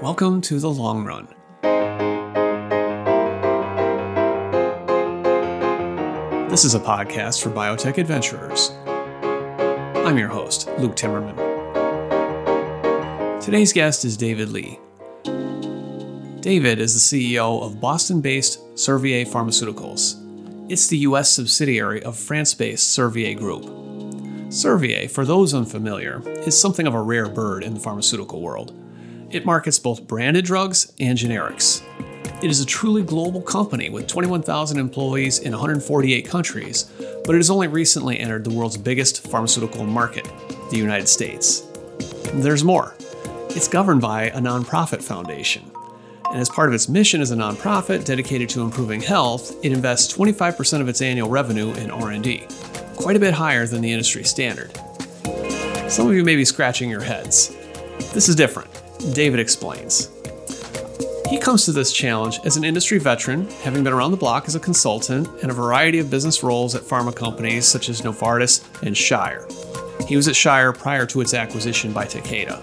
Welcome to The Long Run. This is a podcast for biotech adventurers. I'm your host, Luke Timmerman. Today's guest is David Lee. David is the CEO of Boston based Servier Pharmaceuticals. It's the US subsidiary of France based Servier Group. Servier, for those unfamiliar, is something of a rare bird in the pharmaceutical world. It markets both branded drugs and generics. It is a truly global company with 21,000 employees in 148 countries, but it has only recently entered the world's biggest pharmaceutical market, the United States. There's more. It's governed by a nonprofit foundation. And as part of its mission as a nonprofit dedicated to improving health, it invests 25% of its annual revenue in R&D, quite a bit higher than the industry standard. Some of you may be scratching your heads. This is different. David explains. He comes to this challenge as an industry veteran, having been around the block as a consultant in a variety of business roles at pharma companies such as Novartis and Shire. He was at Shire prior to its acquisition by Takeda.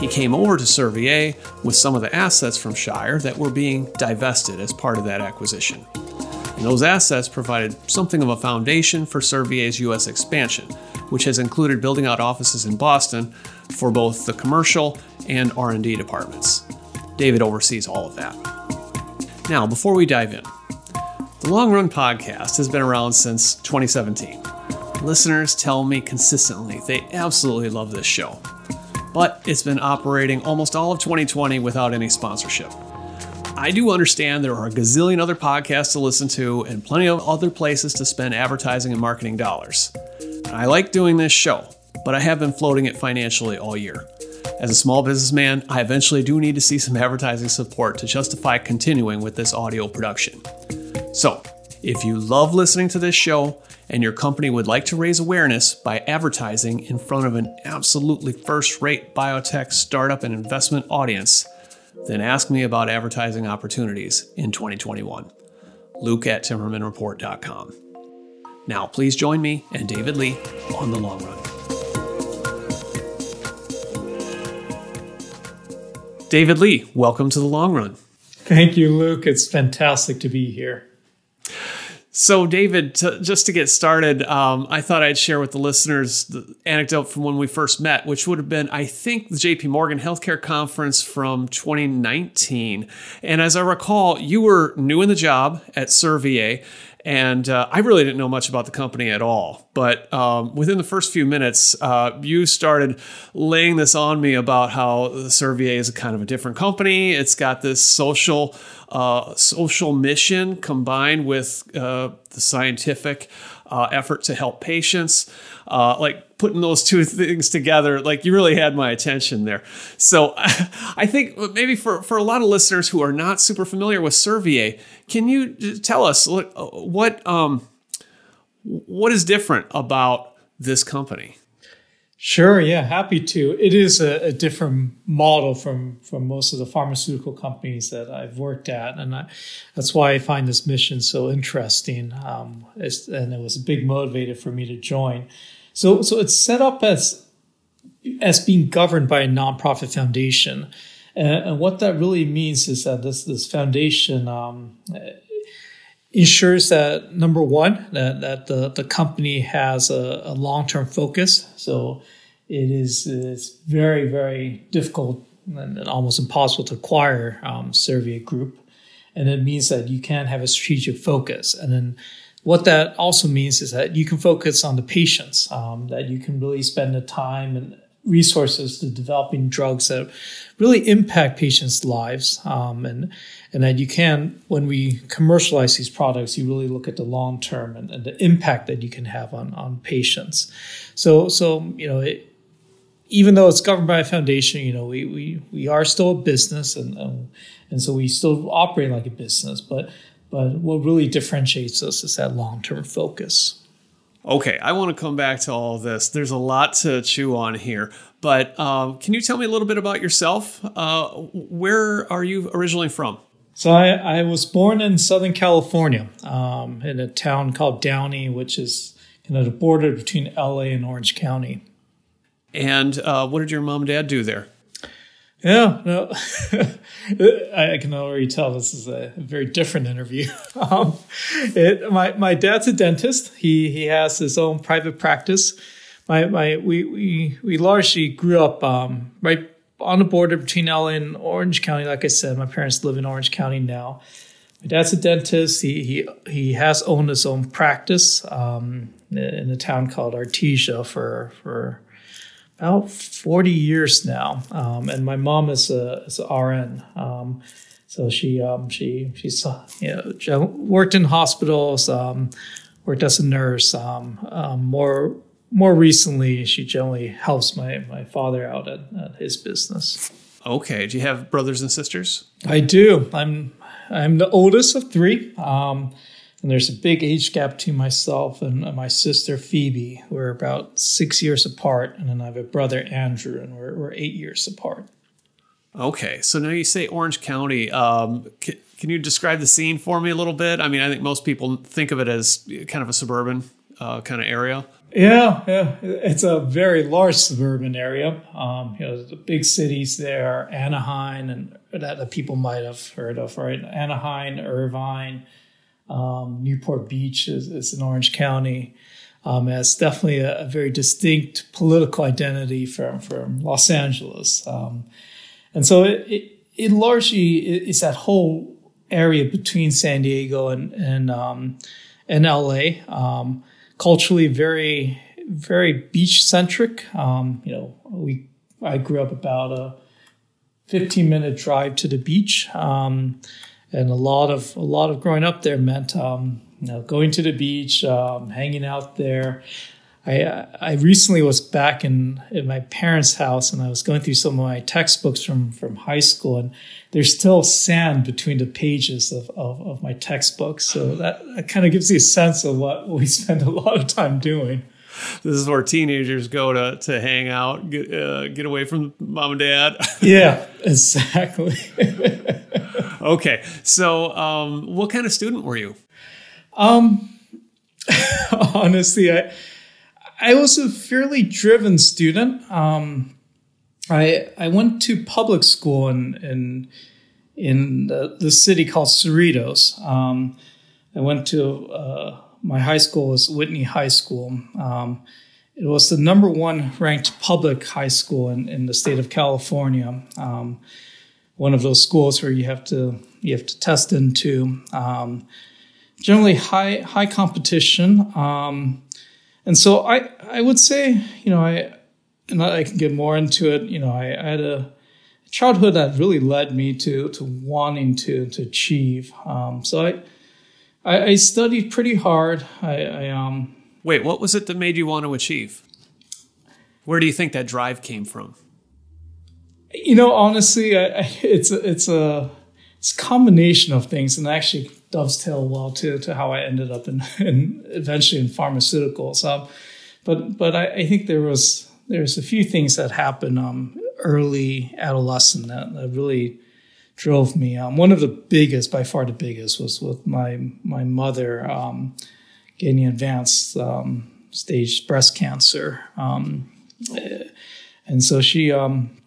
He came over to Servier with some of the assets from Shire that were being divested as part of that acquisition. And those assets provided something of a foundation for Servier's US expansion, which has included building out offices in Boston for both the commercial and R&D departments. David oversees all of that. Now, before we dive in, the Long Run podcast has been around since 2017. Listeners tell me consistently they absolutely love this show. But it's been operating almost all of 2020 without any sponsorship. I do understand there are a gazillion other podcasts to listen to and plenty of other places to spend advertising and marketing dollars. I like doing this show, but I have been floating it financially all year. As a small businessman, I eventually do need to see some advertising support to justify continuing with this audio production. So, if you love listening to this show and your company would like to raise awareness by advertising in front of an absolutely first rate biotech startup and investment audience, then ask me about advertising opportunities in 2021. Luke at TimmermanReport.com. Now, please join me and David Lee on the long run. David Lee, welcome to the long run. Thank you, Luke. It's fantastic to be here. So, David, to, just to get started, um, I thought I'd share with the listeners the anecdote from when we first met, which would have been, I think, the JP Morgan Healthcare Conference from 2019. And as I recall, you were new in the job at Servier, and uh, I really didn't know much about the company at all. But um, within the first few minutes, uh, you started laying this on me about how Servier is a kind of a different company. It's got this social uh, social mission combined with uh, the scientific uh, effort to help patients. Uh, like putting those two things together, like you really had my attention there. So I think maybe for, for a lot of listeners who are not super familiar with Servier, can you tell us what um, what is different about this company? Sure, yeah, happy to. It is a, a, different model from from most of the pharmaceutical companies that I've worked at, and I, that's why I find this mission so interesting. Um, and it was a big motivator for me to join. So, so it's set up as as being governed by a nonprofit foundation, and, and what that really means is that this this foundation um, ensures that number one that, that the, the company has a, a long-term focus. So it is it's very very difficult and almost impossible to acquire um, Servier Group. And it means that you can have a strategic focus. And then what that also means is that you can focus on the patients um, that you can really spend the time and resources to developing drugs that really impact patients' lives, um, and and that you can, when we commercialize these products, you really look at the long term and, and, the impact that you can have on on patients. So so you know. It, even though it's governed by a foundation, you know, we, we, we are still a business and, um, and so we still operate like a business, but, but what really differentiates us is that long-term focus. Okay, I want to come back to all this. There's a lot to chew on here, but um, can you tell me a little bit about yourself? Uh, where are you originally from? So I, I was born in Southern California, um, in a town called Downey, which is kind of the border between LA and Orange County. And uh, what did your mom and dad do there? Yeah, no, I can already tell this is a very different interview. Um, it, my my dad's a dentist. He he has his own private practice. My my we we we largely grew up um, right on the border between LA and Orange County. Like I said, my parents live in Orange County now. My dad's a dentist. He he he has owned his own practice um, in a town called Artesia for for about 40 years now. Um, and my mom is a, is a RN. Um, so she, um, she, she's, you know, worked in hospitals, um, worked as a nurse. Um, um, more, more recently, she generally helps my, my father out at, at his business. Okay. Do you have brothers and sisters? I do. I'm, I'm the oldest of three. And there's a big age gap between myself and my sister Phoebe. We're about six years apart, and then I have a brother Andrew, and we're, we're eight years apart. Okay, so now you say Orange County. Um, can, can, you describe the scene for me a little bit? I mean, I think most people think of it as kind of a suburban uh, kind of area. Yeah, yeah, it's a very large suburban area. Um, you know, the big cities there, Anaheim, and that, that people might have heard of, right? Anaheim, Irvine. Um, Newport Beach is, is, in Orange County. Um, definitely a, a, very distinct political identity from, from Los Angeles. Um, and so it, it, it, largely is that whole area between San Diego and, and, um, and LA. Um, culturally very, very beach centric. Um, you know, we, I grew up about a 15 minute drive to the beach. Um, and a lot of a lot of growing up there meant um, you know going to the beach, um, hanging out there. I I recently was back in in my parents' house, and I was going through some of my textbooks from from high school, and there's still sand between the pages of of, of my textbooks. So that, that kind of gives you a sense of what we spend a lot of time doing this is where teenagers go to to hang out, get uh, get away from mom and dad. yeah, exactly. okay. So, um, what kind of student were you? Um, honestly, I I was a fairly driven student. Um, I I went to public school in in in the, the city called Cerritos. Um, I went to uh, my high school was Whitney High School. Um, it was the number one ranked public high school in, in the state of California. Um, one of those schools where you have to you have to test into. Um, generally high high competition, um, and so I I would say you know I and I can get more into it. You know I, I had a childhood that really led me to to wanting to to achieve. Um, so I, I, I studied pretty hard. I, I um. Wait, what was it that made you want to achieve? Where do you think that drive came from? You know, honestly, I, it's a, it's a it's a combination of things, and actually dovetail well to to how I ended up in, in eventually in pharmaceuticals. Um, but but I, I, think there was there's a few things that happened um, early adolescent that, that really drove me. Um, one of the biggest, by far the biggest, was with my my mother um, getting advanced um, stage breast cancer, um, and so she, um,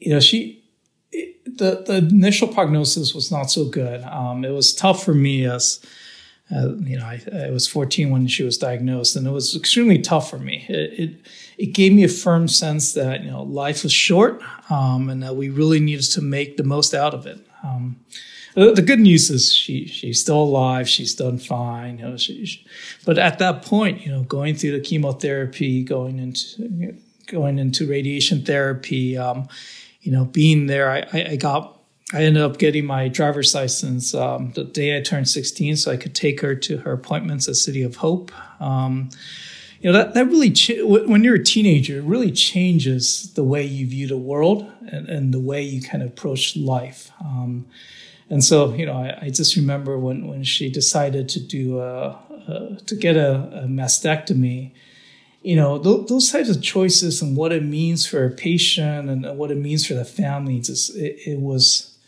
you know, she. The, the initial prognosis was not so good. Um, it was tough for me as uh, you know, I, I, was 14 when she was diagnosed, and it was extremely tough for me. It, it, it gave me a firm sense that you know life was short, um, and that we really needed to make the most out of it. Um, the, the, good news is she she's still alive. She's done fine. You know, she, she, but at that point, you know, going through the chemotherapy, going into going into radiation therapy, um, you know, being there, I, I, got I ended up getting my driver's license um, the day I turned 16, so I could take her to her appointments at City of Hope. Um, you know that that really when you're a teenager, it really changes the way you view the world and, and the way you kind of approach life. Um, and so, you know, I, I, just remember when when she decided to do a, a to get a, a mastectomy you know th- those types of choices and what it means for a patient and what it means for the family just it, it was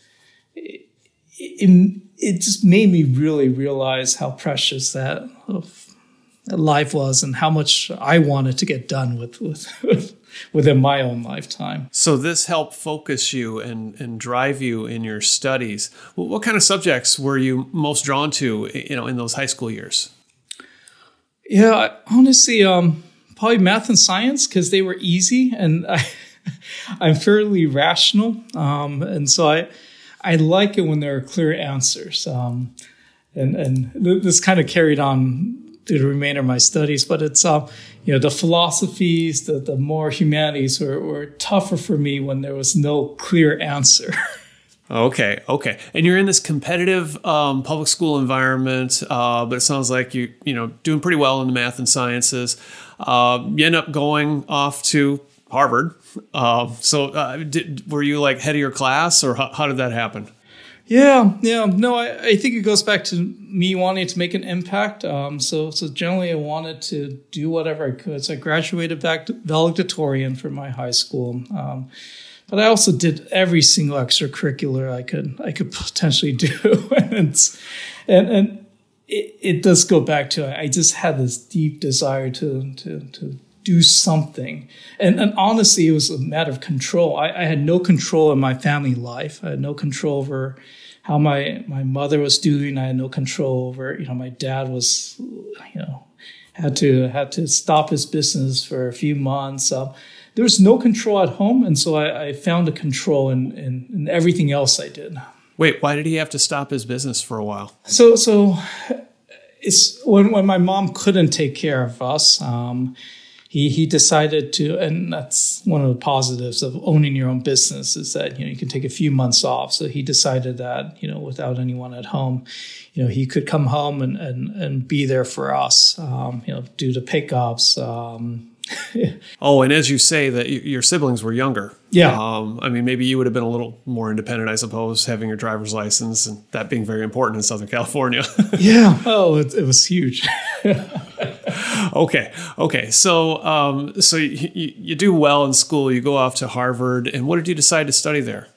it, it, it just made me really realize how precious that life was and how much I wanted to get done with with within my own lifetime. So this helped focus you and, and drive you in your studies. What kind of subjects were you most drawn to, you know, in those high school years? Yeah, honestly, um, probably math and science because they were easy, and I, I'm fairly rational, um, and so I, I like it when there are clear answers. Um, and and this kind of carried on through the remainder of my studies. But it's uh, you know the philosophies, the the more humanities were, were tougher for me when there was no clear answer. Okay, okay, and you're in this competitive um, public school environment, uh, but it sounds like you you know doing pretty well in the math and sciences. Uh, you end up going off to Harvard. Uh, so, uh, did, were you like head of your class, or how, how did that happen? Yeah, yeah. No, I, I think it goes back to me wanting to make an impact. Um, so, so generally, I wanted to do whatever I could. So I graduated back to valedictorian from my high school. Um, but I also did every single extracurricular I could I could potentially do, and and and it, it does go back to I just had this deep desire to to to do something. And, and honestly, it was a matter of control. I, I, had no control in my family life. I had no control over how my, my mother was doing. I had no control over, you know, my dad was, you know, had to, had to stop his business for a few months. Um, there was no control at home. And so I, I found a control in, in, in everything else I did. Wait, why did he have to stop his business for a while? So, so it's when, when my mom couldn't take care of us, um, he he decided to, and that's one of the positives of owning your own business is that you know you can take a few months off. So he decided that you know without anyone at home, you know he could come home and and, and be there for us. Um, you know, do the pickups. Um, oh, and as you say that your siblings were younger. Yeah. Um, I mean, maybe you would have been a little more independent, I suppose, having your driver's license and that being very important in Southern California. yeah. Oh, it, it was huge. okay. Okay. So, um, so you, you do well in school. You go off to Harvard, and what did you decide to study there?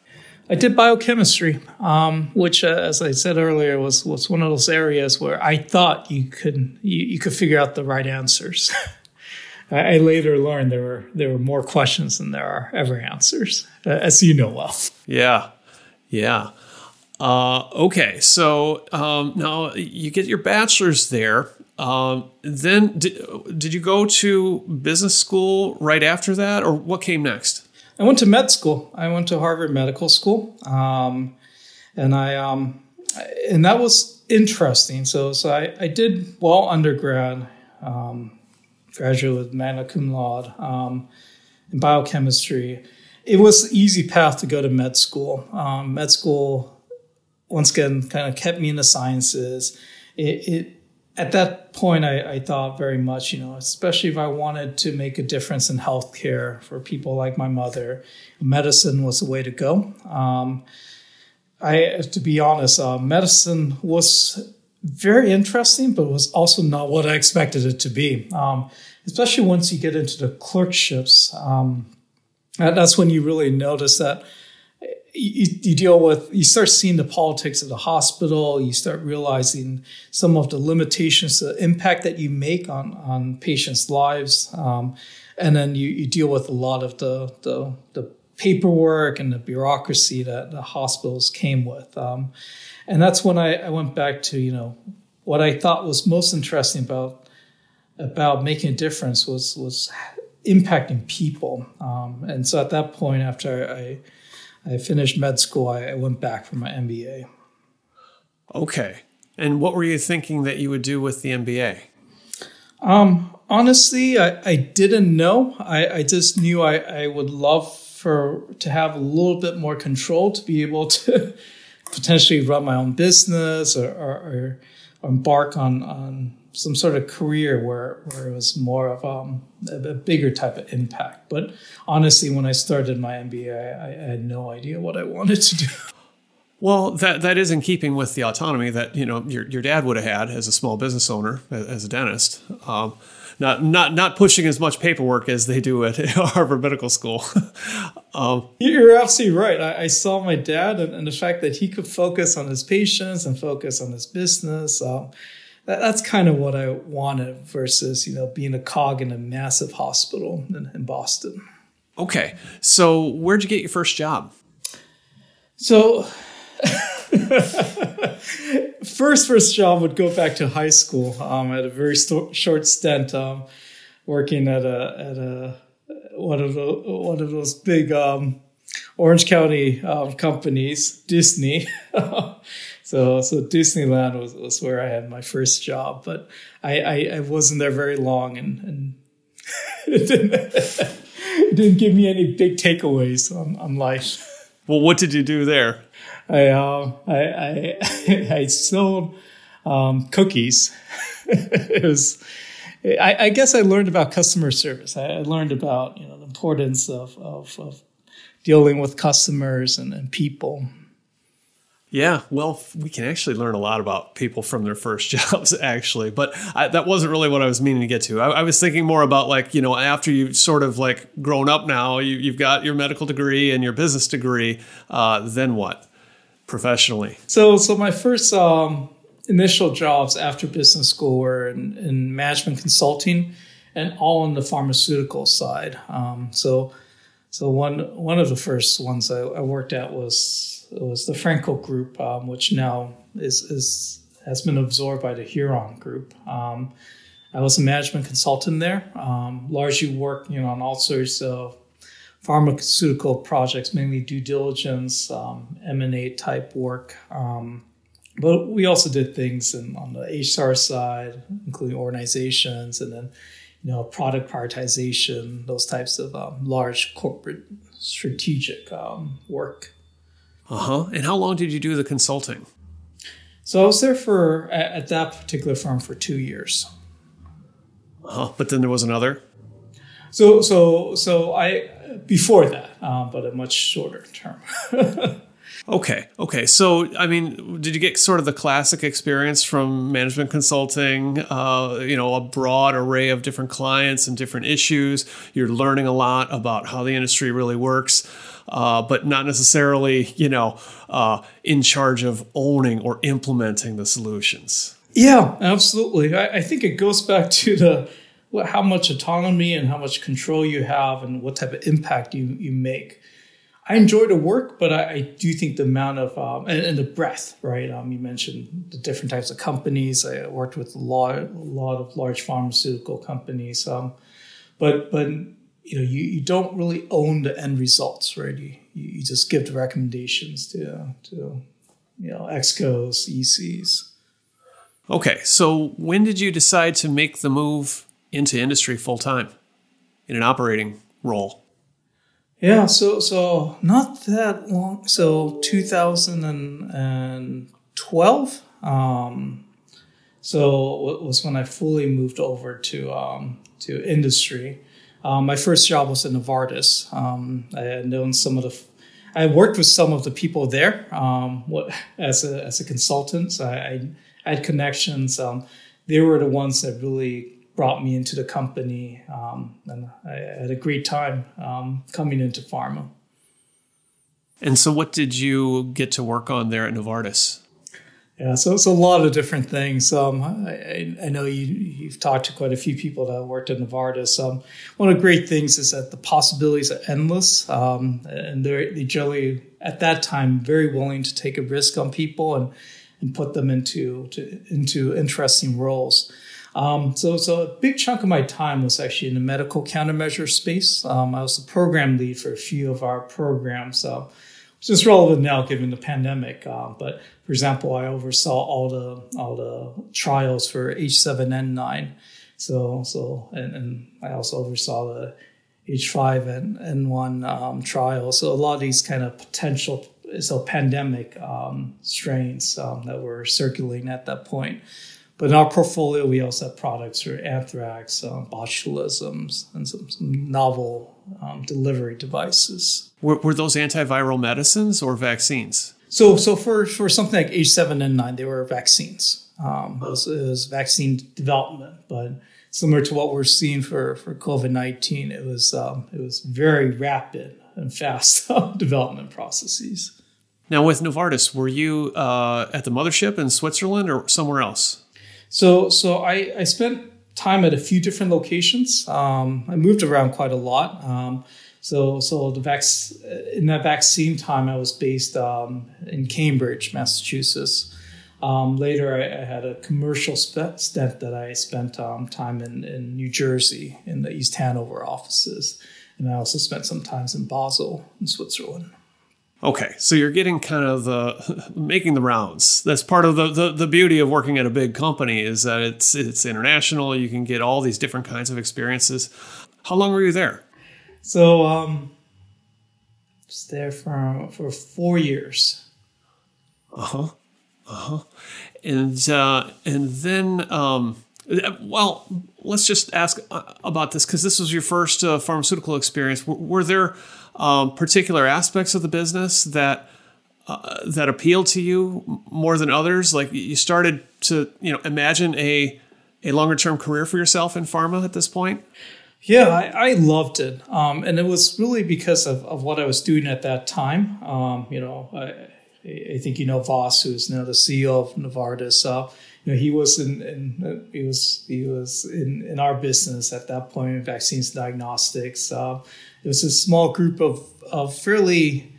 I did biochemistry, um, which, uh, as I said earlier, was was one of those areas where I thought you could you, you could figure out the right answers. I later learned there were there were more questions than there are ever answers, uh, as you know well. Yeah, yeah. Uh, okay, so um, now you get your bachelor's there. Um, then did, did you go to business school right after that, or what came next? I went to med school. I went to Harvard Medical School, um, and I um, and that was interesting. So so I, I did well undergrad, um, graduated with magna cum laude um, in biochemistry. It was an easy path to go to med school. Um, med school, once again, kind of kept me in the sciences. It, it at that point, I, I, thought very much, you know, especially if I wanted to make a difference in healthcare for people like my mother, medicine was the way to go. Um, I, to be honest, uh, medicine was very interesting, but was also not what I expected it to be. Um, especially once you get into the clerkships, um, that's when you really notice that you, you, deal with you start seeing the politics of the hospital you start realizing some of the limitations the impact that you make on on patients lives um, and then you, you deal with a lot of the, the, the paperwork and the bureaucracy that the hospitals came with um, and that's when I, I went back to you know what I thought was most interesting about about making a difference was was impacting people um, and so at that point after I I finished med school. I, I went back for my MBA. Okay. And what were you thinking that you would do with the MBA? Um, honestly, I, I didn't know. I, I just knew I, I would love for to have a little bit more control to be able to potentially run my own business or, or, or embark on, on some sort of career where, where it was more of um, a, bigger type of impact. But honestly, when I started my MBA, I, I, had no idea what I wanted to do. Well, that that is in keeping with the autonomy that you know your your dad would have had as a small business owner, as a dentist. Um, not not not pushing as much paperwork as they do at Harvard Medical School. um, You're absolutely right. I, I saw my dad and, and, the fact that he could focus on his patients and focus on his business. Um, that, that's kind of what I wanted versus, you know, being a cog in a massive hospital in, in Boston. Okay, so where'd you get your first job? So, first first job would go back to high school. Um, had a very st- short stint um, working at a at a one of the one of those big um, Orange County um, companies, Disney. so so Disneyland was, was where I had my first job, but I, I, I wasn't there very long, and, and it, didn't, it didn't give me any big takeaways on, on life. Well, what did you do there? I uh, I, I, I sold um, cookies. it was. I, I, guess I learned about customer service. I, learned about you know the importance of, of, of dealing with customers and, and people. Yeah, well, we can actually learn a lot about people from their first jobs, actually. But I, that wasn't really what I was meaning to get to. I, I, was thinking more about like you know after you've sort of like grown up now, you, have got your medical degree and your business degree. Uh, then what, professionally? So, so my first um, initial jobs after business school were in, in, management consulting, and all on the pharmaceutical side. Um, so, so one one of the first ones I, I worked at was was the Frankel Group, um, which now is, is has been absorbed by the Huron Group. Um, I was a management consultant there, um, largely working on all sorts of pharmaceutical projects, mainly due diligence, um, M&A type work. Um, but we also did things in, on the HR side, including organizations and then you know product prioritization, those types of um, large corporate strategic work. Uh huh. And how long did you do the consulting? So I was there for at that particular firm for two years. Uh huh. But then there was another. So so so I before that, um, but a much shorter term. Okay. Okay. So, I mean, did you get sort of the classic experience from management consulting? Uh, you know, a broad array of different clients and different issues. You're learning a lot about how the industry really works, uh, but not necessarily, you know, uh, in charge of owning or implementing the solutions. Yeah, absolutely. I, I think it goes back to the how much autonomy and how much control you have and what type of impact you, you make. I enjoy the work, but I, I do think the amount of um, and, and, the breadth, right? Um, you mentioned the different types of companies. I worked with a lot, a lot of large pharmaceutical companies, um, but but you know you, you don't really own the end results, right? You, you just give the recommendations to to you know excos, ECs. Okay, so when did you decide to make the move into industry full time in an operating role? Yeah, so so not that long. So 2012. Um, so was when I fully moved over to um, to industry. Um, my first job was at Novartis. Um, I had known some of the, I worked with some of the people there. Um, what as a as a consultant, so I, I, had connections. Um, they were the ones that really brought me into the company, um, and I had a great time um, coming into pharma. And so, what did you get to work on there at Novartis? Yeah, so it's a lot of different things. Um, I, I, know you, have talked to quite a few people that worked at Novartis. Um, one of the great things is that the possibilities are endless, um, and they're they generally at that time very willing to take a risk on people and and put them into to, into interesting roles. Um, so, so a big chunk of my time was actually in the medical countermeasure space. Um, I was the program lead for a few of our programs, uh, which is relevant now given the pandemic. Uh, but for example, I oversaw all the all the trials for H7N9. So, so and, and I also oversaw the H5N1 um, trial. So a lot of these kind of potential so pandemic um, strains um, that were circulating at that point. But in our portfolio, we also have products for anthrax, uh, botulisms, and some, some novel um, delivery devices. Were, were, those antiviral medicines or vaccines? So, so for, for something like H7N9, they were vaccines. Um, it, was, it was vaccine development, but similar to what we're seeing for, for COVID 19, it was, um, it was very rapid and fast development processes. Now, with Novartis, were you uh, at the mothership in Switzerland or somewhere else? So so I, I spent time at a few different locations. Um, I moved around quite a lot. Um, So, so the vac- in that vaccine time, I was based um, in Cambridge, Massachusetts. Um, later, I, I, had a commercial sp- stint that I spent um, time in, in New Jersey in the East Hanover offices. And I also spent some time in Basel in Switzerland. Okay, so you're getting kind of the making the rounds. That's part of the, the, the beauty of working at a big company is that it's it's international. You can get all these different kinds of experiences. How long were you there? So um, just there for for four years. Uh huh. Uh huh. And uh, and then um, well, let's just ask uh, about this because this was your first uh, pharmaceutical experience. Were, were there um, particular aspects of the business that uh, that appealed to you more than others? Like you started to you know imagine a a longer term career for yourself in pharma at this point. Yeah, I, I loved it, um, and it was really because of, of what I was doing at that time. Um, you know, I, I think you know Vas, who's now the CEO of Novartis. Uh, you know, he was in, in, he was he was in, in our business at that point, vaccines diagnostics. Uh, it was a small group of, of fairly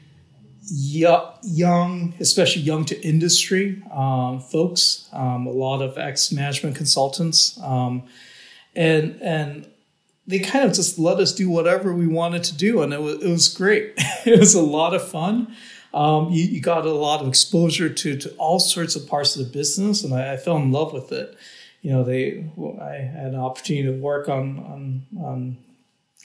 young, especially young to industry um, folks, um, a lot of ex management consultants, um, and and they kind of just let us do whatever we wanted to do, and it was it was great. it was a lot of fun. Um, you, you, got a lot of exposure to to all sorts of parts of the business, and I, I fell in love with it. You know, they I had an opportunity to work on on on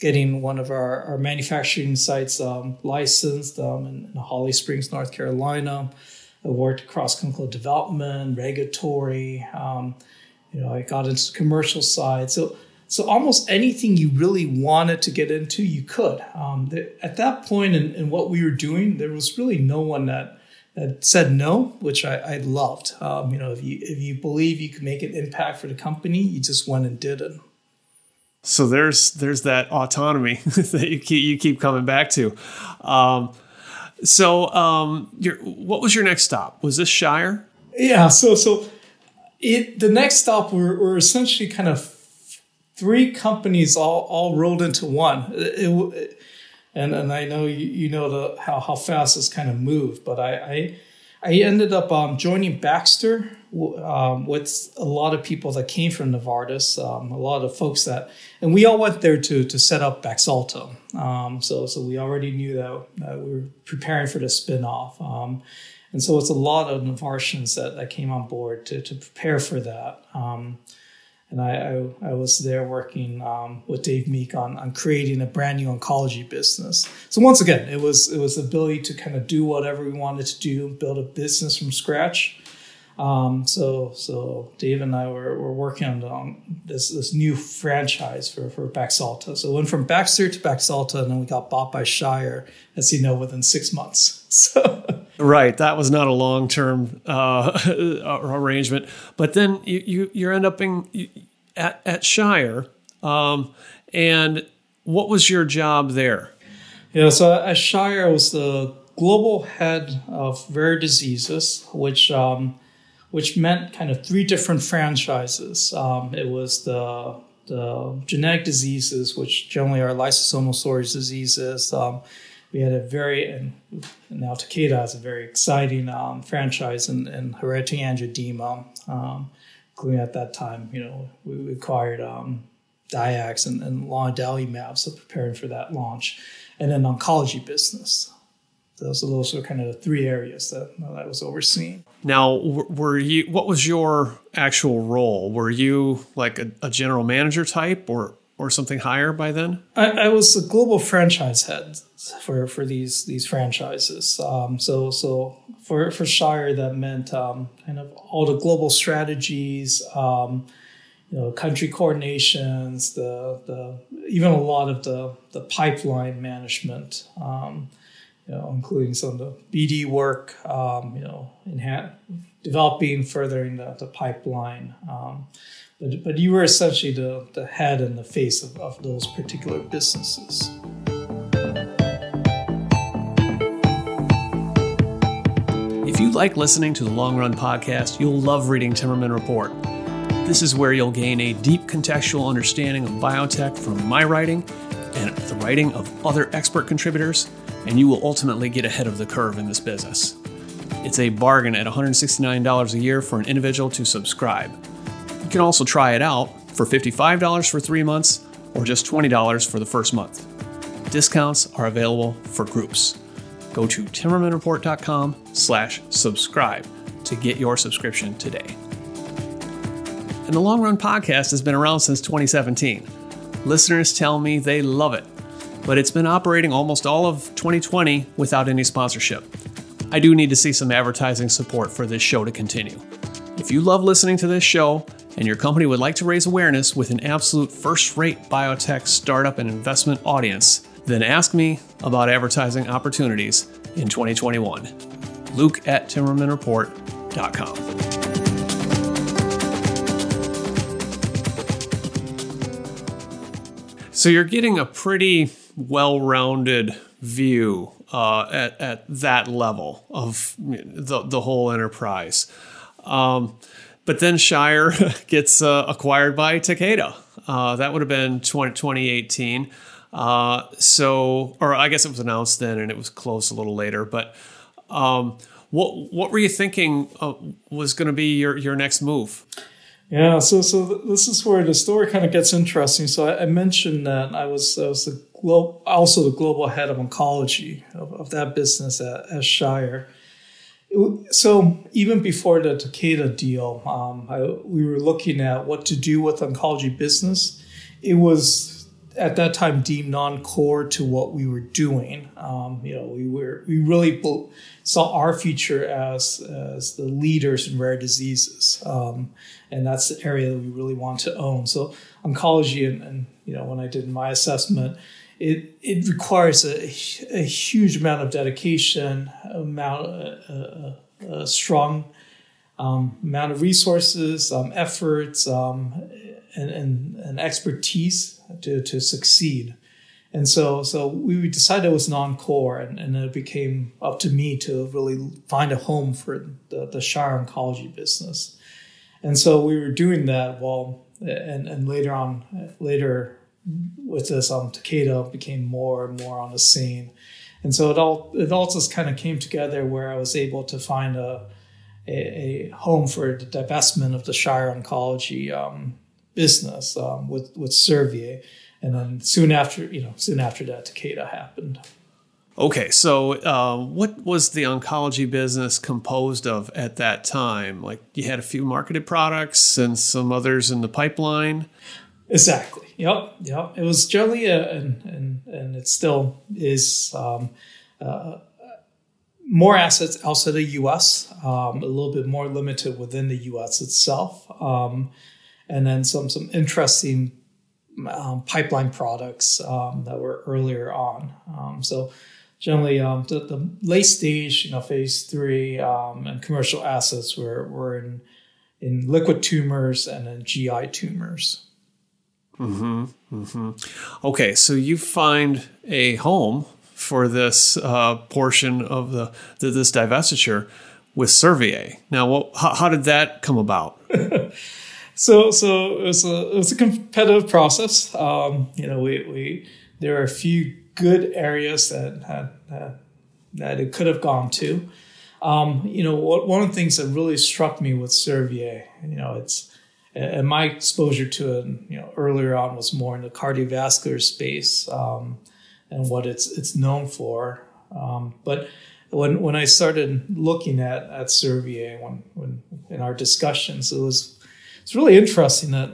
getting one of our, our manufacturing sites um, licensed um, in, in, Holly Springs, North Carolina. I worked across clinical development, regulatory. Um, you know, I got into the commercial side. So, so almost anything you really wanted to get into, you could. Um, the, at that point in, in, what we were doing, there was really no one that that said no, which I, I loved. Um, you know, if you if you believe you can make an impact for the company, you just went and did it. So there's there's that autonomy that you keep you keep coming back to. Um, so um, your, what was your next stop? Was this Shire? Yeah. So so it the next stop were, were essentially kind of three companies all all rolled into one. It, it, and and I know you, you know the how how fast this kind of moved, but I I, I ended up um, joining Baxter um, with a lot of people that came from Novartis, um, a lot of folks that, and we all went there to to set up Baxalta. Um, so so we already knew that, we were preparing for the spinoff, um, and so it's a lot of Novartians that, that came on board to to prepare for that. And I, I, I, was there working um, with Dave Meek on, on creating a brand new oncology business. So once again, it was it was the ability to kind of do whatever we wanted to do, build a business from scratch. Um, so so Dave and I were, were working on this this new franchise for for Baxalta. So it went from Baxter to Baxalta, and then we got bought by Shire, as you know, within six months. So. Right, that was not a long term uh, arrangement. But then you, you you end up in, at at Shire, um, and what was your job there? Yeah, so at Shire, I was the global head of rare diseases, which um, which meant kind of three different franchises. Um, it was the the genetic diseases, which generally are lysosomal storage diseases. Um, we had a very, and now Takeda has a very exciting um, franchise in, in hereditary angioedema, um, including at that time, you know, we acquired um, Dyax and, and lanadelumab, so preparing for that launch. And then oncology business. Those are those are kind of the three areas that, that I was overseeing. Now, were you? What was your actual role? Were you like a, a general manager type, or or something higher by then? I, I was a global franchise head for for these these franchises. Um, so so for for Shire, that meant um, kind of all the global strategies. Um, you know, country coordinations, the the even a lot of the the pipeline management. Um, you know, including some of the BD work, um, you know, developing, furthering the, the pipeline. But, but you were essentially the, the head and the face of, of those particular businesses. If you like listening to the Long Run podcast, you'll love reading Timmerman Report. This is where you'll gain a deep contextual understanding of biotech from my writing and the writing of other expert contributors, and you will ultimately get ahead of the curve in this business. It's a bargain at $169 a year for an individual to subscribe. Can also try it out for $55 for three months or just $20 for the first month. Discounts are available for groups. Go to timmermanreport.com slash subscribe to get your subscription today. And the Long Run Podcast has been around since 2017. Listeners tell me they love it, but it's been operating almost all of 2020 without any sponsorship. I do need to see some advertising support for this show to continue. If you love listening to this show and your company would like to raise awareness with an absolute first rate biotech startup and investment audience, then ask me about advertising opportunities in 2021. Luke at timmermanreport.com. So you're getting a pretty well rounded view uh, at, at that level of the, the whole enterprise. Um, but then Shire gets uh, acquired by Takeda. Uh, that would have been 20, 2018. Uh, so, or I guess it was announced then and it was closed a little later. But um, what what were you thinking uh, was going to be your, your next move? Yeah, so so this is where the story kind of gets interesting. So I, I mentioned that I was I was the glo- also the global head of oncology of, of that business at, at Shire. So even before the Takeda deal, um, I, we were looking at what to do with oncology business. It was at that time deemed non-core to what we were doing. Um, you know, we were we really saw our future as as the leaders in rare diseases, um, and that's the area that we really want to own. So oncology, and, and you know, when I did my assessment, it it requires a, a huge amount of dedication, amount a, a, a strong um, amount of resources, um, efforts, um, and, and, and expertise to, to succeed. And so, so we decided it was non-core, and, and it became up to me to really find a home for the, the Shire oncology business. And so we were doing that while, and, and later on, later with this, um, Takeda became more and more on the scene. And so it all, it all just kind of came together where I was able to find a, a, a home for the divestment of the Shire oncology um, business um, with, with Servier and then soon after, you know, soon after that, Takeda happened. Okay, so uh, what was the oncology business composed of at that time? Like you had a few marketed products and some others in the pipeline. Exactly. Yep. Yep. It was generally, a, and and and it still is um, uh, more assets outside the U.S. Um, a little bit more limited within the U.S. itself, um, and then some some interesting um, pipeline products um, that were earlier on. Um, so generally, the, the, late stage, you know, phase three and commercial assets were, were in in liquid tumors and in GI tumors. Mm-hmm, mm-hmm. Okay, so you find a home for this uh, portion of the, the, this divestiture with Servier. Now, what, how, how did that come about? so so it was a it was a competitive process. Um, you know, we we there are a few good areas that had, that, that it could have gone to. Um, you know, one of the things that really struck me with Servier, you know, it's and my exposure to it, you know, earlier on was more in the cardiovascular space um, and what it's it's known for. Um, but when when I started looking at at Servier, when when in our discussions, it was it's really interesting that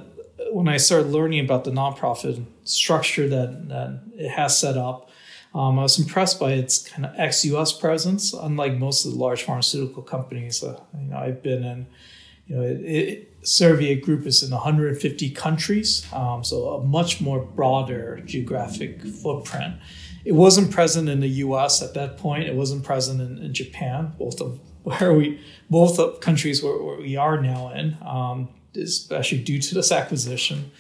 when I started learning about the nonprofit structure that, that it has set up, um, I was impressed by its kind of ex-US presence. Unlike most of the large pharmaceutical companies, uh, you know, I've been in, you know, it, it, Group is in 150 countries, um, so a much more broader geographic footprint. It wasn't present in the U.S. at that point. It wasn't present in, in Japan, both of where we, both of countries where, where we are now in. Um, especially due to this acquisition.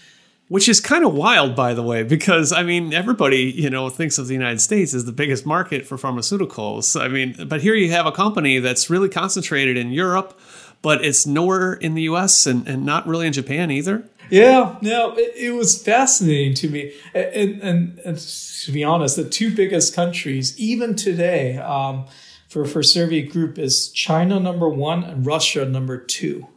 Which is kind of wild, by the way, because I mean, everybody, you know, thinks of the United States as the biggest market for pharmaceuticals. I mean, but here you have a company that's really concentrated in Europe, but it's nowhere in the US and, and not really in Japan either. Yeah, no, it, it, was fascinating to me, and, and, and, to be honest, the two biggest countries, even today, um, for for Servier Group, is China number one and Russia number two,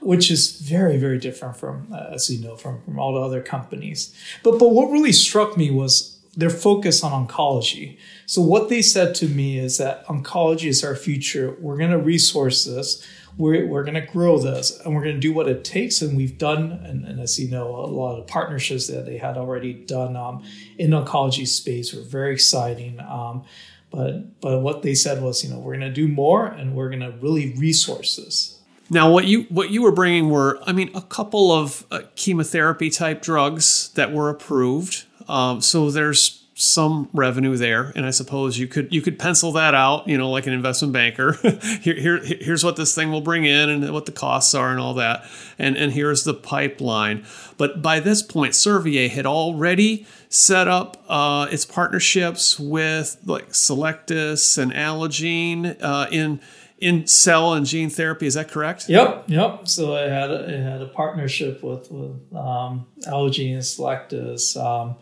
which is very very different from, uh, as you know, from from all the other companies. But but what really struck me was their focus on oncology. So what they said to me is that oncology is our future. We're going to resource this we're, we're going to grow this and we're going to do what it takes. And we've done, and, and as you know, a lot of partnerships that they had already done um, in oncology space were very exciting. Um, but but what they said was, you know, we're going to do more and we're going to really resource this. Now, what you what you were bringing were, I mean, a couple of uh, chemotherapy type drugs that were approved. Um, so there's some revenue there and i suppose you could you could pencil that out you know like an investment banker here, here here's what this thing will bring in and what the costs are and all that and and here's the pipeline but by this point servier had already set up uh, its partnerships with like Cellectis and Allogene uh, in in cell and gene therapy. Is that correct? Yep, yep. So it had a, it had a partnership with with um, Allogene and Cellectis. Um,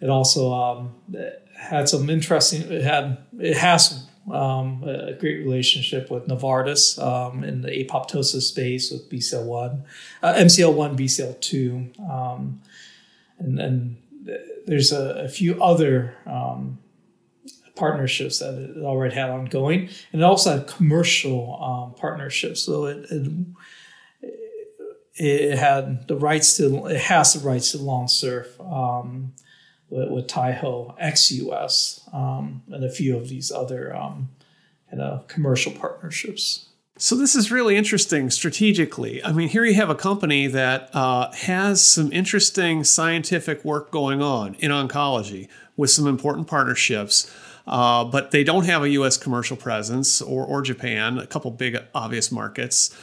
it also um, had some interesting. It had it has um, a great relationship with Novartis um, in the apoptosis space with BCL1, uh, MCL1, BCL2, um, and, and there's a, a, few other um, partnerships that it already had ongoing, and it also had commercial um, partnerships. So it, it, it had the rights to it has the rights to Lonsurf. Um, with, with Taiho ex-US um, and a few of these other um, kind of commercial partnerships. So this is really interesting strategically. I mean, here you have a company that uh, has some interesting scientific work going on in oncology with some important partnerships, uh, but they don't have a U.S. commercial presence or, or Japan, a couple big obvious markets,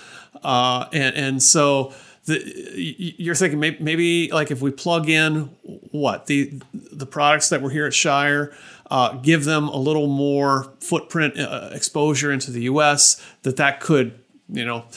uh, and, and so the, you're thinking maybe, maybe like if we plug in what the the products that were here at Shire, uh, give them a little more footprint uh, exposure into the U.S. That that could you know.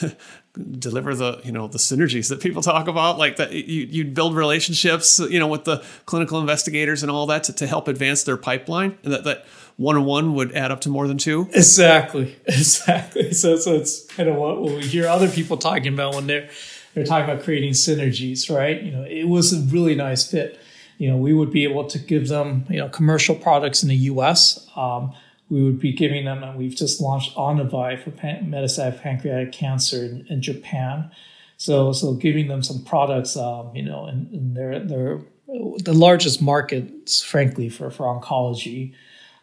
deliver the you know the synergies that people talk about like that you, you'd build relationships you know with the clinical investigators and all that to, to help advance their pipeline and that, that one on one would add up to more than two exactly exactly so so it's kind of what we hear other people talking about when they're they're talking about creating synergies, right? You know, it was a really nice fit. You know, we would be able to give them, you know, commercial products in the U.S. Um, we would be giving them, and we've just launched Onivyde for pan- metastatic pancreatic cancer in, in, Japan. So, so giving them some products, um, you know, and, and they're they're the largest markets, frankly, for for oncology.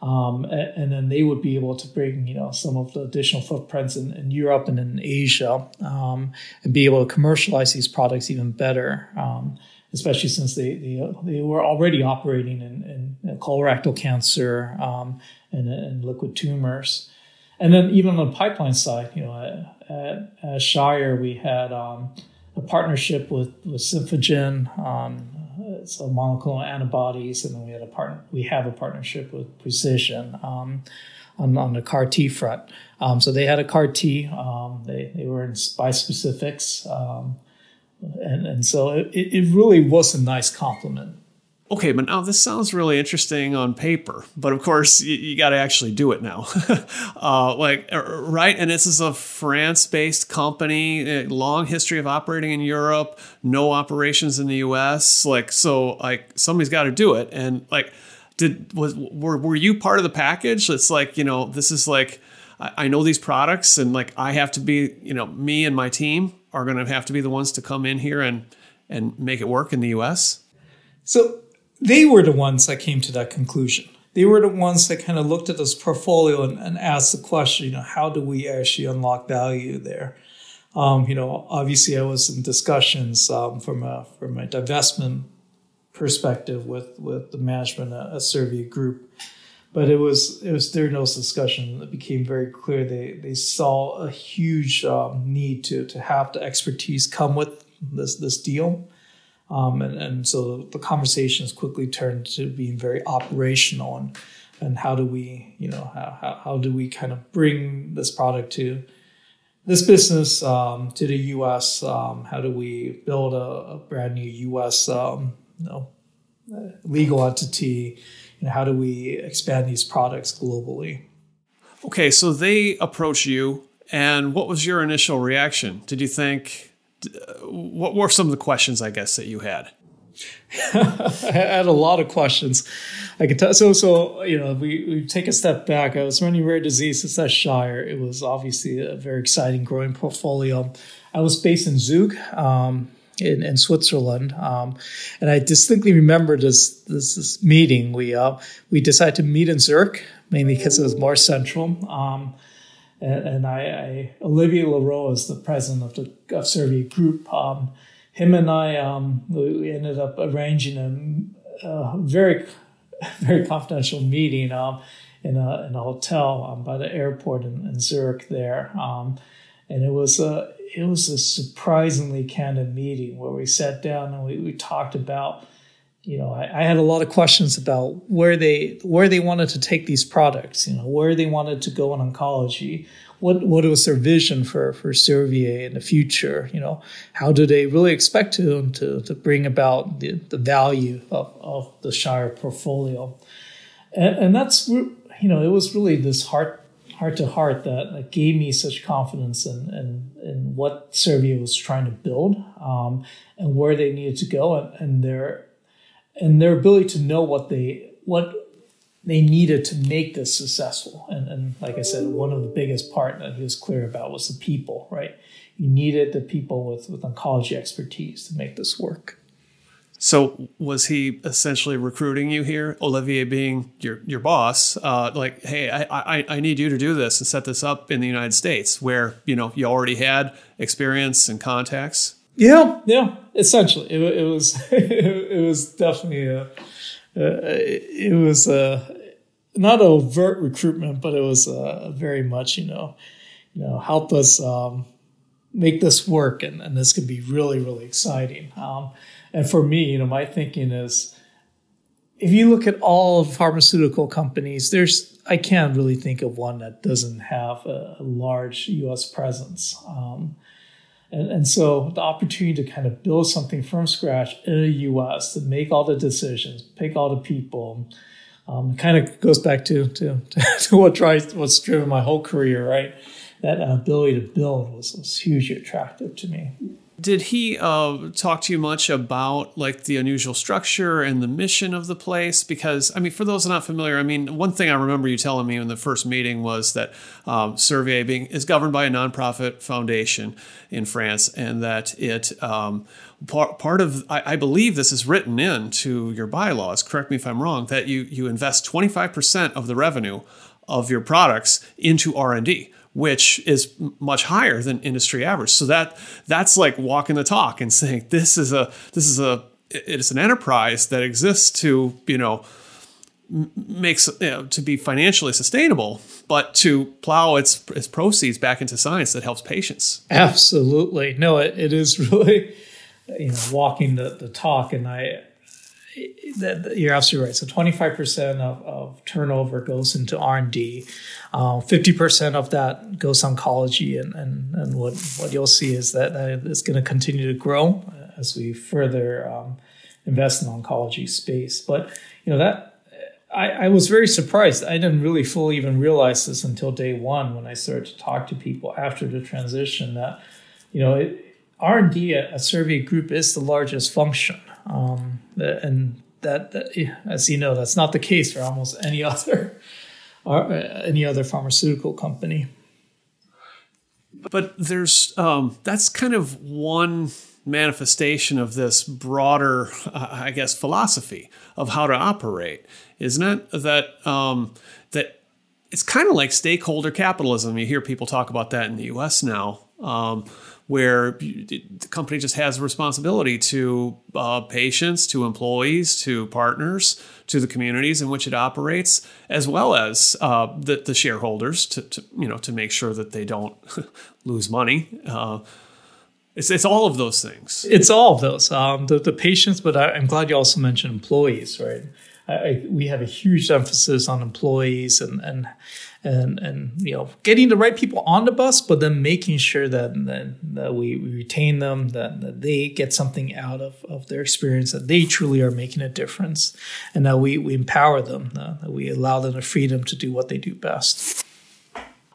Um, and, then they would be able to bring, you know, some of the additional footprints in, in Europe and in Asia, um, and be able to commercialize these products even better. Um, especially since they, they, they were already operating in, in colorectal cancer um, and, and, liquid tumors. And then even on the pipeline side, you know, at, at Shire we had um, a partnership with with Symphogen um, so monoclonal antibodies, and then we had a part we have a partnership with Precision um, on, on the CAR T front. Um, so they had a CAR T. Um, they they were in bispecifics, um, and and so it, it really was a nice complement okay, but now this sounds really interesting on paper, but of course you, you got to actually do it now, uh, like er, right. And this is a France-based company, long history of operating in Europe, no operations in the U.S. Like so, like somebody's got to do it, and like did was were were you part of the package? It's like you know this is like. I know these products, and like I have to be, you know, me and my team are going to have to be the ones to come in here and and make it work in the U.S. So they were the ones that came to that conclusion. They were the ones that kind of looked at this portfolio and, and asked the question, you know, how do we actually unlock value there? Um, you know, obviously, I was in discussions um, from a from a divestment perspective with with the management at Servier Group, but it was it was during those discussions it became very clear they they saw a huge um, need to to have the expertise come with this this deal, um, and, and so the, conversations quickly turned to being very operational and, and how do we, you know, how, how, how do we kind of bring this product to this business um, to the U.S. Um, how do we build a, a brand new U.S. Um, you know, legal entity? And how do we expand these products globally? Okay, so they approach you, and what was your initial reaction? Did you think? What were some of the questions, I guess, that you had? I had a lot of questions. I could tell. So, so you know, we, we take a step back. I was running rare diseases at Shire. It was obviously a very exciting, growing portfolio. I was based in Zug, um, in, in Switzerland, um, and I distinctly remember this this, this meeting. We uh, we decided to meet in Zurich mainly because it was more central. Um, and, and I, I, Olivier Laureau is the president of the of Servier Group. Um, him and I, um, we ended up arranging a, a very, very confidential meeting um, in, a, in a hotel um, by the airport in, in Zurich there. Um, and it was a it was a surprisingly candid meeting where we sat down and we, we talked about you know I, I, had a lot of questions about where they where they wanted to take these products you know where they wanted to go in oncology what what was their vision for for Servier in the future? You know, how do they really expect to to, to bring about the, the value of, of the Shire portfolio? And, and that's you know, it was really this heart heart to heart that, gave me such confidence in, in, in what Servier was trying to build um, and where they needed to go and, and their and their ability to know what they what they needed to make this successful. And, and like I said, one of the biggest part that he was clear about was the people, right? You needed the people with, with oncology expertise to make this work. So was he essentially recruiting you here, Olivier being your your boss? Uh, like, hey, I, I I need you to do this and set this up in the United States, where you know you already had experience and contacts. Yeah, yeah. Essentially, it, it was it was definitely a it was uh, not overt recruitment, but it was very much, you know, you know, help us um, make this work, and, and this can be really, really exciting. Um, and for me, you know, my thinking is, if you look at all pharmaceutical companies, there's I can't really think of one that doesn't have a, a large U.S. presence. Um, and, and so the opportunity to kind of build something from scratch in the US to make all the decisions, pick all the people, um, kind of goes back to, to, to what drives, what's driven my whole career, right? That ability to build was, was hugely attractive to me. Did he uh, talk to you much about like the unusual structure and the mission of the place? Because I mean, for those not familiar, I mean, one thing I remember you telling me in the first meeting was that um, Servier being is governed by a nonprofit foundation in France, and that it um, part part of I, I believe this is written into your bylaws. Correct me if I'm wrong. That you you invest 25 percent of the revenue of your products into R and D which is much higher than industry average. So that that's like walking the talk and saying this is a this is a it's an enterprise that exists to you know makes you know, to be financially sustainable, but to plow its its proceeds back into science that helps patients. Absolutely, no, it, it is really you know walking the, the talk, and I that you're absolutely right. So 25% of, of turnover goes into R&D. Uh, 50% of that goes oncology. And, and, and what, what you'll see is that, it's going to continue to grow as we further um, invest in oncology space. But, you know, that I, I, was very surprised. I didn't really fully even realize this until day one when I started to talk to people after the transition that, you know, it, R&D a Servier Group is the largest function. Um, and that, that, as you know, that's not the case for almost any other uh, any other pharmaceutical company. But there's um, that's kind of one manifestation of this broader, uh, I guess, philosophy of how to operate, isn't it? That um, that it's kind of like stakeholder capitalism. You hear people talk about that in the U.S. now. Um, where the company just has a responsibility to uh, patients, to employees, to partners, to the communities in which it operates, as well as uh, the, the, shareholders to, to, you know to make sure that they don't lose money. Uh, it's, it's all of those things. It's all of those. Um, the, the patients, but I, am glad you also mentioned employees, right? I, we have a huge emphasis on employees and and and and you know getting the right people on the bus, but then making sure that that, that we, we retain them, that, that they get something out of, of their experience, that they truly are making a difference, and that we we empower them, uh, that we allow them the freedom to do what they do best.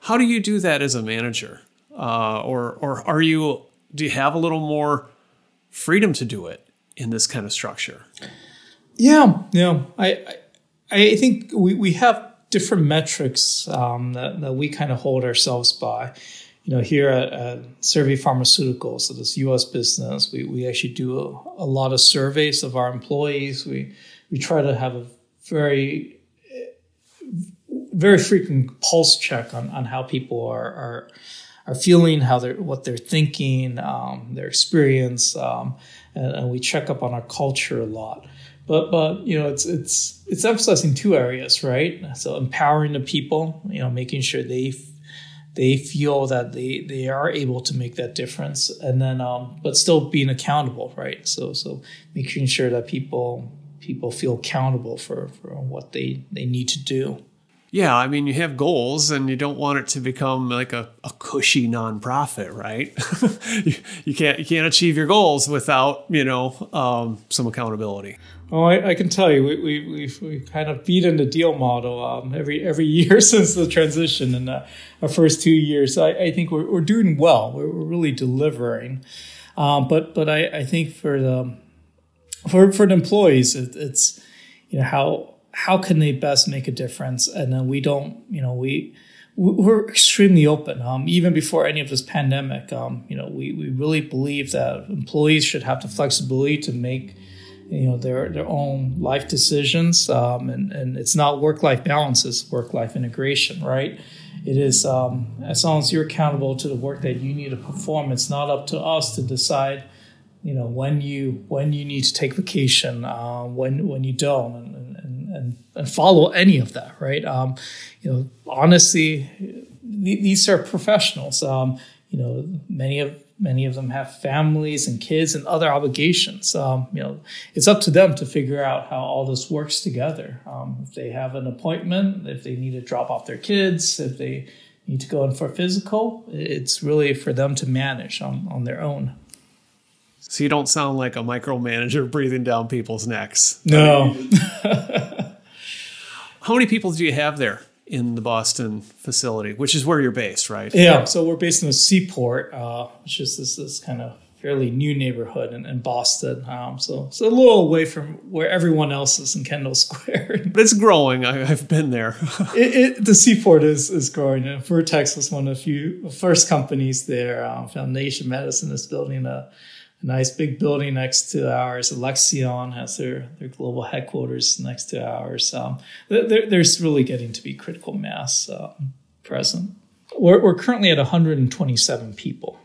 How do you do that as a manager, uh, or or are you do you have a little more freedom to do it in this kind of structure? Yeah, yeah. I I, I think we, we have different metrics um, that, that we kind of hold ourselves by. You know, here at, at Servier Pharmaceuticals, so this U.S. business, we, we actually do a, a lot of surveys of our employees. We we try to have a very very frequent pulse check on, on how people are, are are feeling, how they're what they're thinking, um, their experience, um, and, and, we check up on our culture a lot. But but you know it's it's it's emphasizing two areas, right? So empowering the people, you know, making sure they they feel that they they are able to make that difference, and then um, but still being accountable, right? So so making sure that people people feel accountable for for what they they need to do. Yeah, I mean, you have goals and you don't want it to become like a, a cushy nonprofit, right? you, you, can't you can't achieve your goals without you know um, some accountability. Oh, I, I, can tell you, we we we've, we kind of beaten the deal model um, every every year since the transition. In uh, our first two years, I, I think we're, we're doing well. We're, we're really delivering, um, but but I, I think for the for for the employees, it, it's you know how how can they best make a difference? And then we don't, you know, we we're extremely open. Um, even before any of this pandemic, um, you know, we, we really believe that employees should have the flexibility to make, you know, their their own life decisions. Um, and and it's not work life balance; it's work life integration, right? It is um, as long as you're accountable to the work that you need to perform. It's not up to us to decide you know when you when you need to take vacation uh, when when you don't and, follow any of that right? Um, you know honestly these are professionals. Um, you know many of many of them have families and kids and other obligations. Um, you know it's up to them to figure out how all this works together. Um, if they have an appointment if they need to drop off their kids if they need to go in for a physical it's really for them to manage on, on their own. So you don't sound like a micromanager breathing down people's necks. No. How many people do you have there in the Boston facility, which is where you're based, right? Yeah. So we're based in the Seaport, uh, which is this, this kind of fairly new neighborhood in, in Boston. Um, so so a little away from where everyone else is in Kendall Square. but it's growing. I, have been there. it, it, the Seaport is is growing. And Vertex was one of the few first companies there. Um, Foundation Medicine is building a a nice big building next to ours. Alexion has their, their global headquarters next to ours. Um, there, there's really getting to be critical mass um, present. We're, we're, currently at 127 people.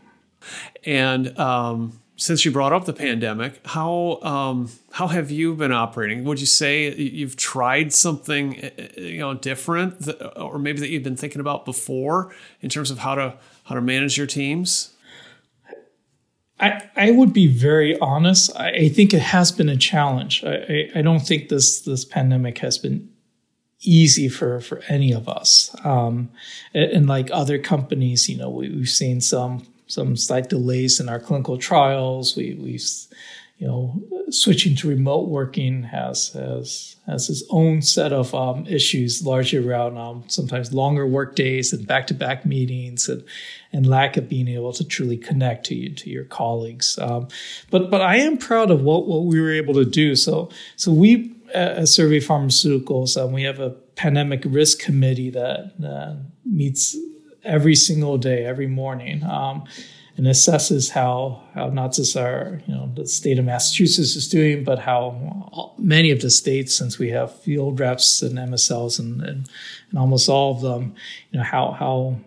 And um, since you brought up the pandemic, how um, how have you been operating? Would you say you've tried something eh, eh, you know different, or maybe that you've been thinking about before in terms of how to how to manage your teams? I, I would be very honest. I, I think it has been a challenge. I, I, don't think this this pandemic has been easy for for any of us. Um, and, and, like other companies, you know, we, we've seen some some slight delays in our clinical trials. We we've you know, switching to remote working has has has its own set of um, issues, largely around um, sometimes longer work days and back to back meetings and and lack of being able to truly connect to you to your colleagues. Um, but but I am proud of what what we were able to do. So so we at Servier Pharmaceuticals, um, we have a pandemic risk committee that uh, meets every single day, every morning. Um, and assesses how how just our you know the state of Massachusetts is doing, but how many of the states, since we have field reps and MSLs and, and, and almost all of them, you know how how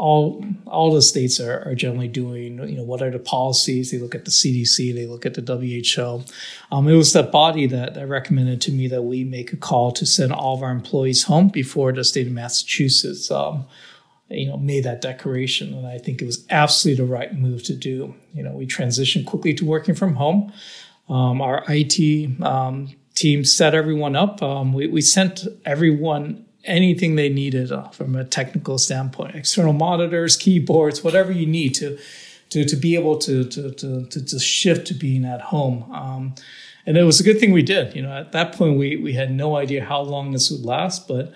all all the states are, are generally doing. You know, what are the policies? They look at the CDC, they look at the WHO. Um, it was that body that, that recommended to me that we make a call to send all of our employees home before the state of Massachusetts um, you know, made that declaration. And I think it was absolutely the right move to do. You know, we transitioned quickly to working from home. Um, our IT um, team set everyone up. Um, we, we, sent everyone anything they needed uh, from a technical standpoint, external monitors, keyboards, whatever you need to to, to be able to, to, to, to, shift to being at home. Um, and it was a good thing we did. You know, at that point, we, we had no idea how long this would last, but,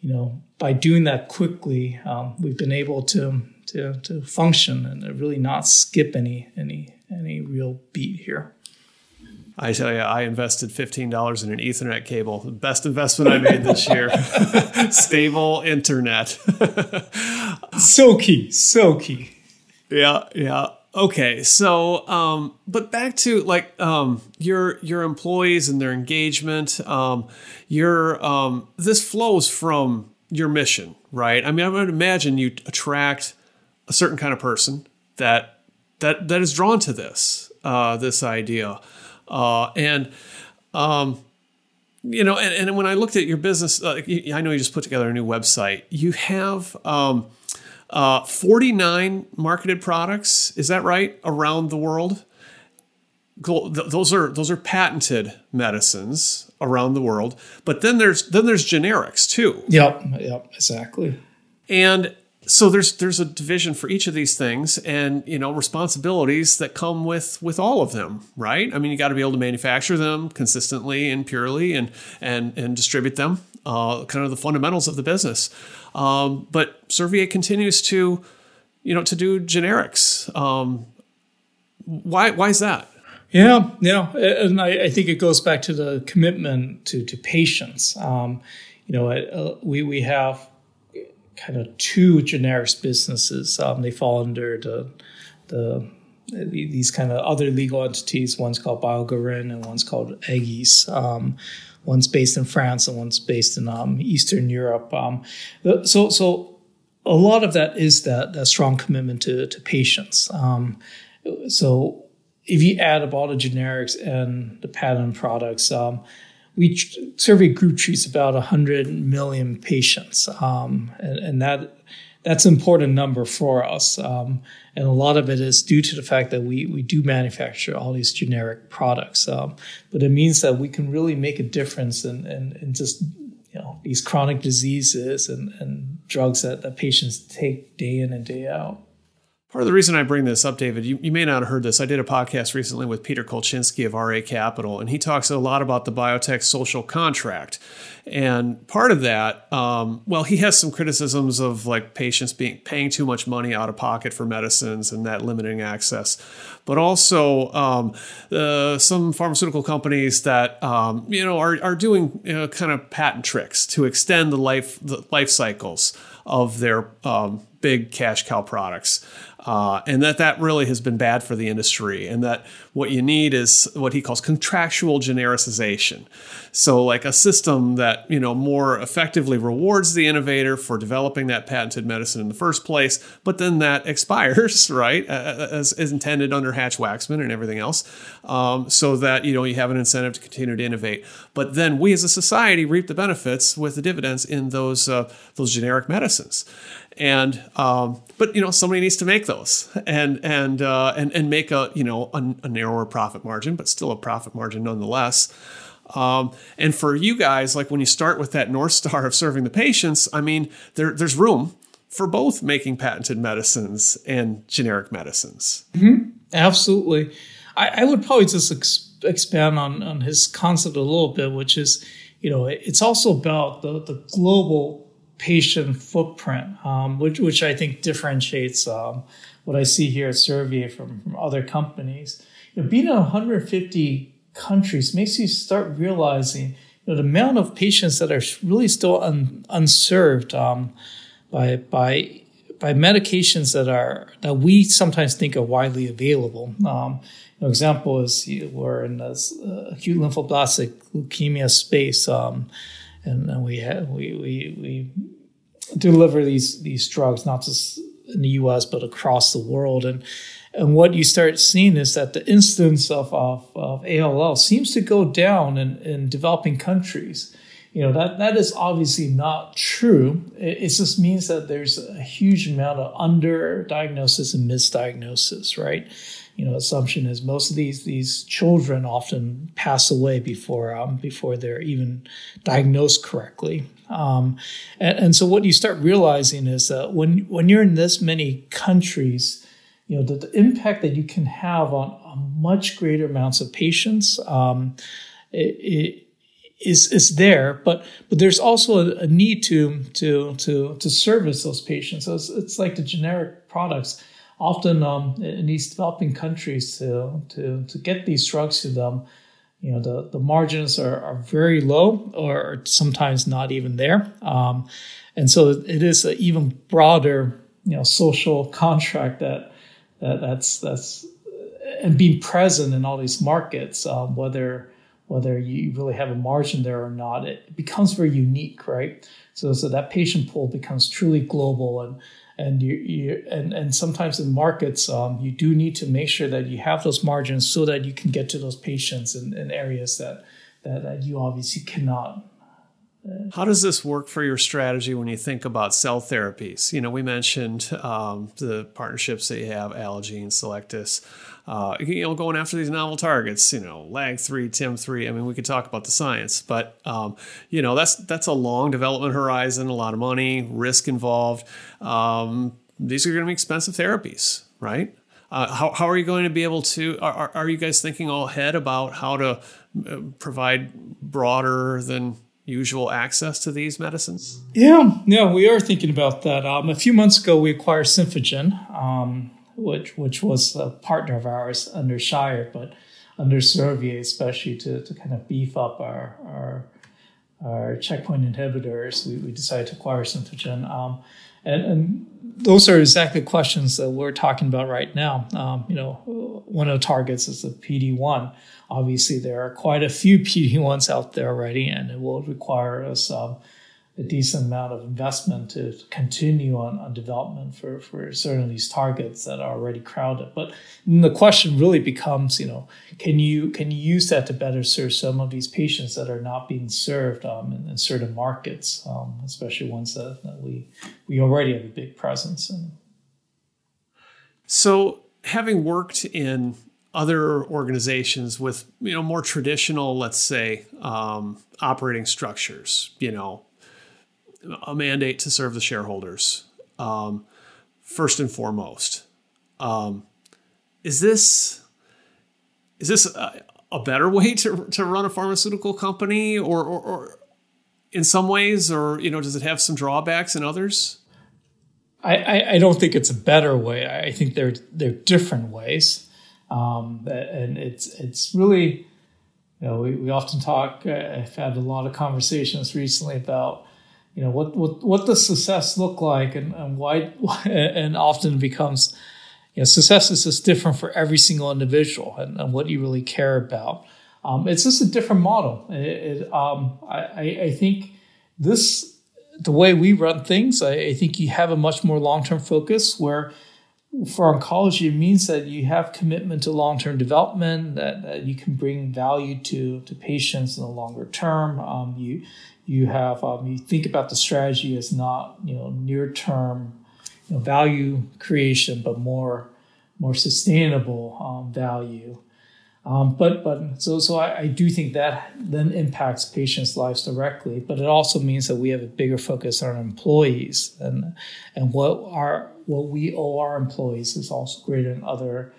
you know, by doing that quickly, um, we've been able to, to, to function and really not skip any, any, any real beat here. I tell you, I invested fifteen dollars in an Ethernet cable. The best investment I made this year. Stable internet. so key, so key. Yeah, yeah. Okay, so um, but back to like um, your your employees and their engagement. Um, your um, this flows from your mission, right? I mean, I would imagine you attract a certain kind of person that that that is drawn to this uh, this idea. Uh, and, um, you know, and, and when I looked at your business, uh, I know you just put together a new website. You have um, uh, 49 marketed products. Is that right? Around the world. Those are those are patented medicines around the world, but then there's then there's generics too. Yep, yep, exactly. And so there's there's a division for each of these things and you know responsibilities that come with with all of them right i mean you got to be able to manufacture them consistently and purely and and and distribute them uh, kind of the fundamentals of the business um, but servier continues to you know to do generics um, why why is that yeah yeah and I, I, think it goes back to the commitment to to patients um, you know uh, we we have kind of two generics businesses. Um, they fall under the the these kind of other legal entities. One's called Biogaran and one's called Egis. Um, one's based in France and one's based in um, Eastern Europe. Um, so so a lot of that is that, that strong commitment to to patients. Um, so if you add up all the generics and the patent products, um, we Servier group treats about 100 million patients um, and, and, that that's an important number for us. Um, and a lot of it is due to the fact that we, we do manufacture all these generic products. Um, but it means that we can really make a difference in, in, in just you know these chronic diseases and, and drugs that, that patients take day in and day out Part of the reason I bring this up, David, you, you may not have heard this. I did a podcast recently with Peter Kolchinsky of RA Capital, and he talks a lot about the biotech social contract. And part of that, um, well, he has some criticisms of like patients being paying too much money out of pocket for medicines and that limiting access, but also um, uh, some pharmaceutical companies that um, you know are, are doing you know, kind of patent tricks to extend the life the life cycles of their um, big cash cow products. Uh, and that that really has been bad for the industry, and that what you need is what he calls contractual genericization. So, like a system that you know more effectively rewards the innovator for developing that patented medicine in the first place, but then that expires, right, as, as intended under Hatch-Waxman and everything else, um, so that you know you have an incentive to continue to innovate. But then we as a society reap the benefits with the dividends in those uh, those generic medicines and um, but you know somebody needs to make those and and uh, and and make a you know a, a, narrower profit margin, but still a profit margin nonetheless. Um, and for you guys, like when you start with that north star of serving the patients, I mean, there there's room for both making patented medicines and generic medicines. Mm-hmm. Absolutely, I, I, would probably just ex- expand on on his concept a little bit, which is you know it's also about the the global patient footprint, um, which which I think differentiates um, what I see here at Servier from, from other companies. Know, being in 150 countries makes you start realizing you know, the amount of patients that are really still un, unserved um, by by by medications that are that we sometimes think are widely available. Um, an example is you, we're in this uh, acute lymphoblastic leukemia space. Um, and, and we have we, we we deliver these these drugs not just in the U.S. but across the world. And and what you start seeing is that the incidence of of, of ALL seems to go down in, in developing countries. you know that that is obviously not true. It, it just means that there's a huge amount of underdiagnosis and misdiagnosis, right? You know, assumption is most of these these children often pass away before um, before they're even diagnosed correctly. Um, and, and so what you start realizing is that when when you're in this many countries, you know the, the impact that you can have on, on much greater amounts of patients um, it, it is is there, but but there's also a, a, need to to to to service those patients. So it's, it's like the generic products. Often um, in these developing countries, to to to get these drugs to them, you know the the margins are, are very low or sometimes not even there, um, and so it is an even broader you know social contract that, that that's that's and being present in all these markets, um, whether whether you really have a margin there or not, it becomes very unique, right? So, so that patient pool becomes truly global, and and you, you and and sometimes in markets, um, you do need to make sure that you have those margins so that you can get to those patients in, in areas that, that that you obviously cannot how does this work for your strategy when you think about cell therapies? You know, we mentioned um, the partnerships that you have, Allogene, Cellectis. uh, you know, going after these novel targets, you know, LAG3, TIM3. I mean, we could talk about the science, but, um, you know, that's, that's a long development horizon, a lot of money, risk involved. Um, these are going to be expensive therapies, right? Uh, how, how are you going to be able to? Are, are you guys thinking all ahead about how to uh, provide broader than usual access to these medicines? Yeah, yeah, we are thinking about that. Um, a few months ago, we acquired Symphogen, um, which which was a partner of ours under Shire, but under Servier, especially to, to kind of beef up our our, our checkpoint inhibitors. We, we decided to acquire Symphogen. Um, and, and those are exactly questions that we're talking about right now. Um, you know, one of the targets is the PD1. Obviously, there are quite a few PD1s out there already, and it will require us um, a decent amount of investment to continue on, on development for, for certain of these targets that are already crowded. But the question really becomes, you know, can you can you use that to better serve some of these patients that are not being served um, in, in, certain markets, um, especially ones that, that we we already have a big presence in. So, having worked in other organizations with you know more traditional, let's say, um, operating structures, you know, a mandate to serve the shareholders um, first and foremost. Um, is this is this a, a, better way to, to run a pharmaceutical company, or, or, or, in some ways, or you know, does it have some drawbacks in others? I, I, don't think it's a better way. I think they're they're different ways, um, and it's it's really you know we, we often talk. Uh, I've had a lot of conversations recently about you know what what what does success look like and, and why and often becomes you know success is just different for every single individual and, and what you really care about um, it's just a different model it, it, um, I, I think this the way we run things I, I think you have a much more long-term focus where for oncology, it means that you have commitment to long-term development, that, that you can bring value to, to patients in the longer term. Um, you you have um, you think about the strategy as not you know near term you know, value creation, but more more sustainable um, value. Um, but but so so I, I, do think that then impacts patients' lives directly. But it also means that we have a bigger focus on employees and and what our what we owe our employees is also greater than other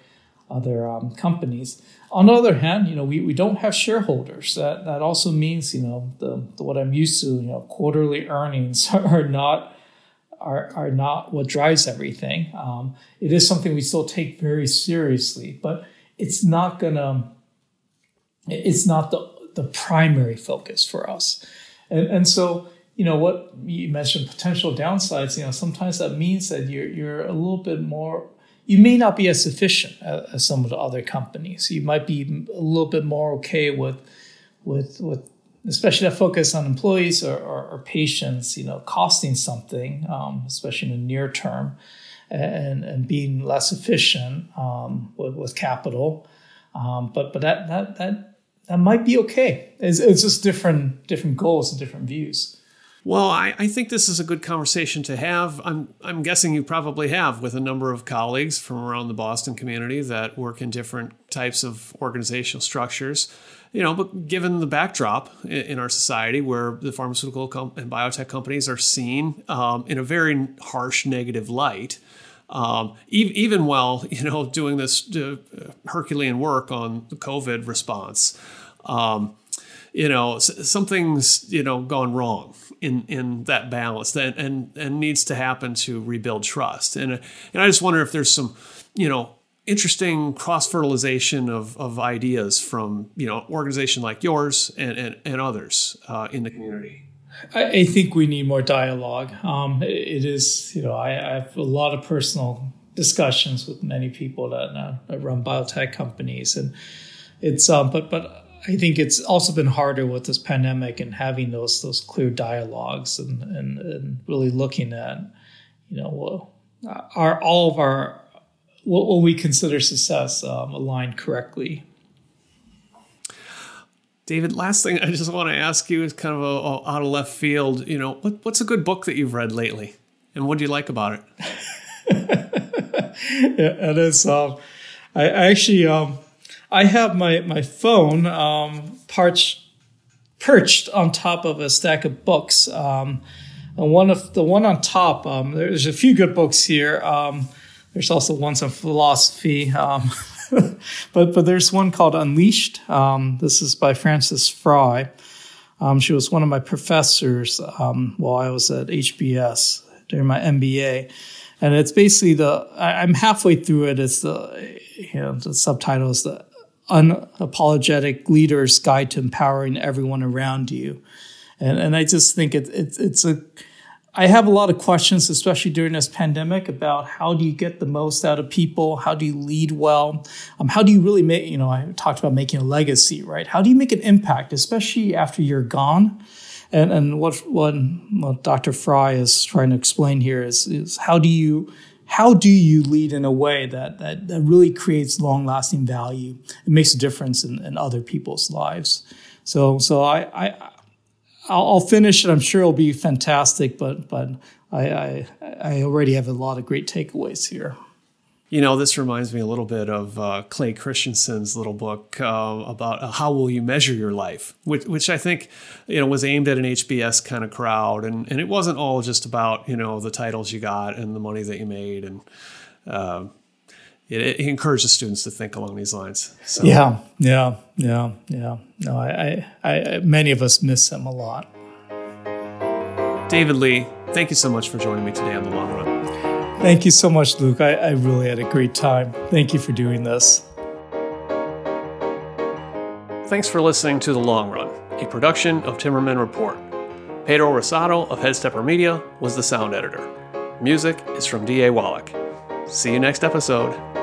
other um, companies. On the other hand, you know, we, we don't have shareholders. That that also means, you know, the, the what I'm used to, you know, quarterly earnings are not are, are not what drives everything. Um, it is something we still take very seriously, but it's not gonna it's not the the primary focus for us. And and so you know what you mentioned potential downsides you know sometimes that means that you're you're a little bit more you may not be as efficient as some of the other companies. You might be a little bit more okay with, with, with especially that focus on employees or, or, or patients, you know, costing something, um, especially in the near term, and, and being less efficient um, with, capital. Um, but but that that that that might be okay. It's, it's just different different goals and different views. Well, I, I, think this is a good conversation to have. I'm, I'm guessing you probably have with a number of colleagues from around the Boston community that work in different types of organizational structures. You know, but given the backdrop in, in our society where the pharmaceutical com- and biotech companies are seen um, in a very harsh negative light, um, even, even while you know doing this uh, Herculean work on the COVID response, um, you know something's you know gone wrong in in that balance that and and needs to happen to rebuild trust. And and I just wonder if there's some you know interesting cross fertilization of, of ideas from you know organization like yours and and, and others uh, in the community. I, think we need more dialogue. Um, it is, you know, I, I, have a lot of personal discussions with many people that, uh, that run biotech companies, and it's, um, but but I think it's also been harder with this pandemic and having those those clear dialogues and and, and really looking at, you know, well, are all of our what, what we consider success um, aligned correctly David, last thing I just want to ask you is kind of a, a, out of left field. You know, what, what's a good book that you've read lately, and what do you like about it? yeah, it is. Um, I, actually, um, I have my my phone um, perched perched on top of a stack of books. Um, and one of the one on top, um, there's a few good books here. Um, there's also ones on philosophy. But but there's one called Unleashed. Um, this is by Frances Frei. Um, she was one of my professors um, while I was at HBS during my MBA, and it's basically the I, am halfway through it. It's the you know the subtitle is the unapologetic leader's guide to empowering everyone around you, and and I just think it, it it's a I have a lot of questions, especially during this pandemic, about how do you get the most out of people? How do you lead well? Um, how do you really make, you know, I talked about making a legacy, right? How do you make an impact, especially after you're gone? And, and what, what, what Dr. Frei is trying to explain here is, is how do you, how do you lead in a way that, that, that really creates long lasting value? It makes a difference in, in other people's lives. So, so I, I, I'll, I'll, finish it. I'm sure it'll be fantastic, but but I, I, I already have a lot of great takeaways here. You know, this reminds me a little bit of uh, Clay Christensen's little book uh, about uh, how will you measure your life, which, which I think, you know, was aimed at an HBS kind of crowd, and and it wasn't all just about you know the titles you got and the money that you made, and uh, it, it encourages students to think along these lines. So. Yeah, yeah, yeah, yeah. No, I, I, I, many of us miss him a lot. David Lee, thank you so much for joining me today on the long run. Thank you so much, Luke. I, I really had a great time. Thank you for doing this. Thanks for listening to The Long Run, a production of Timmerman Report. Pedro Rosado of Headstepper Media was the sound editor. Music is from D.A. Wallach. See you next episode.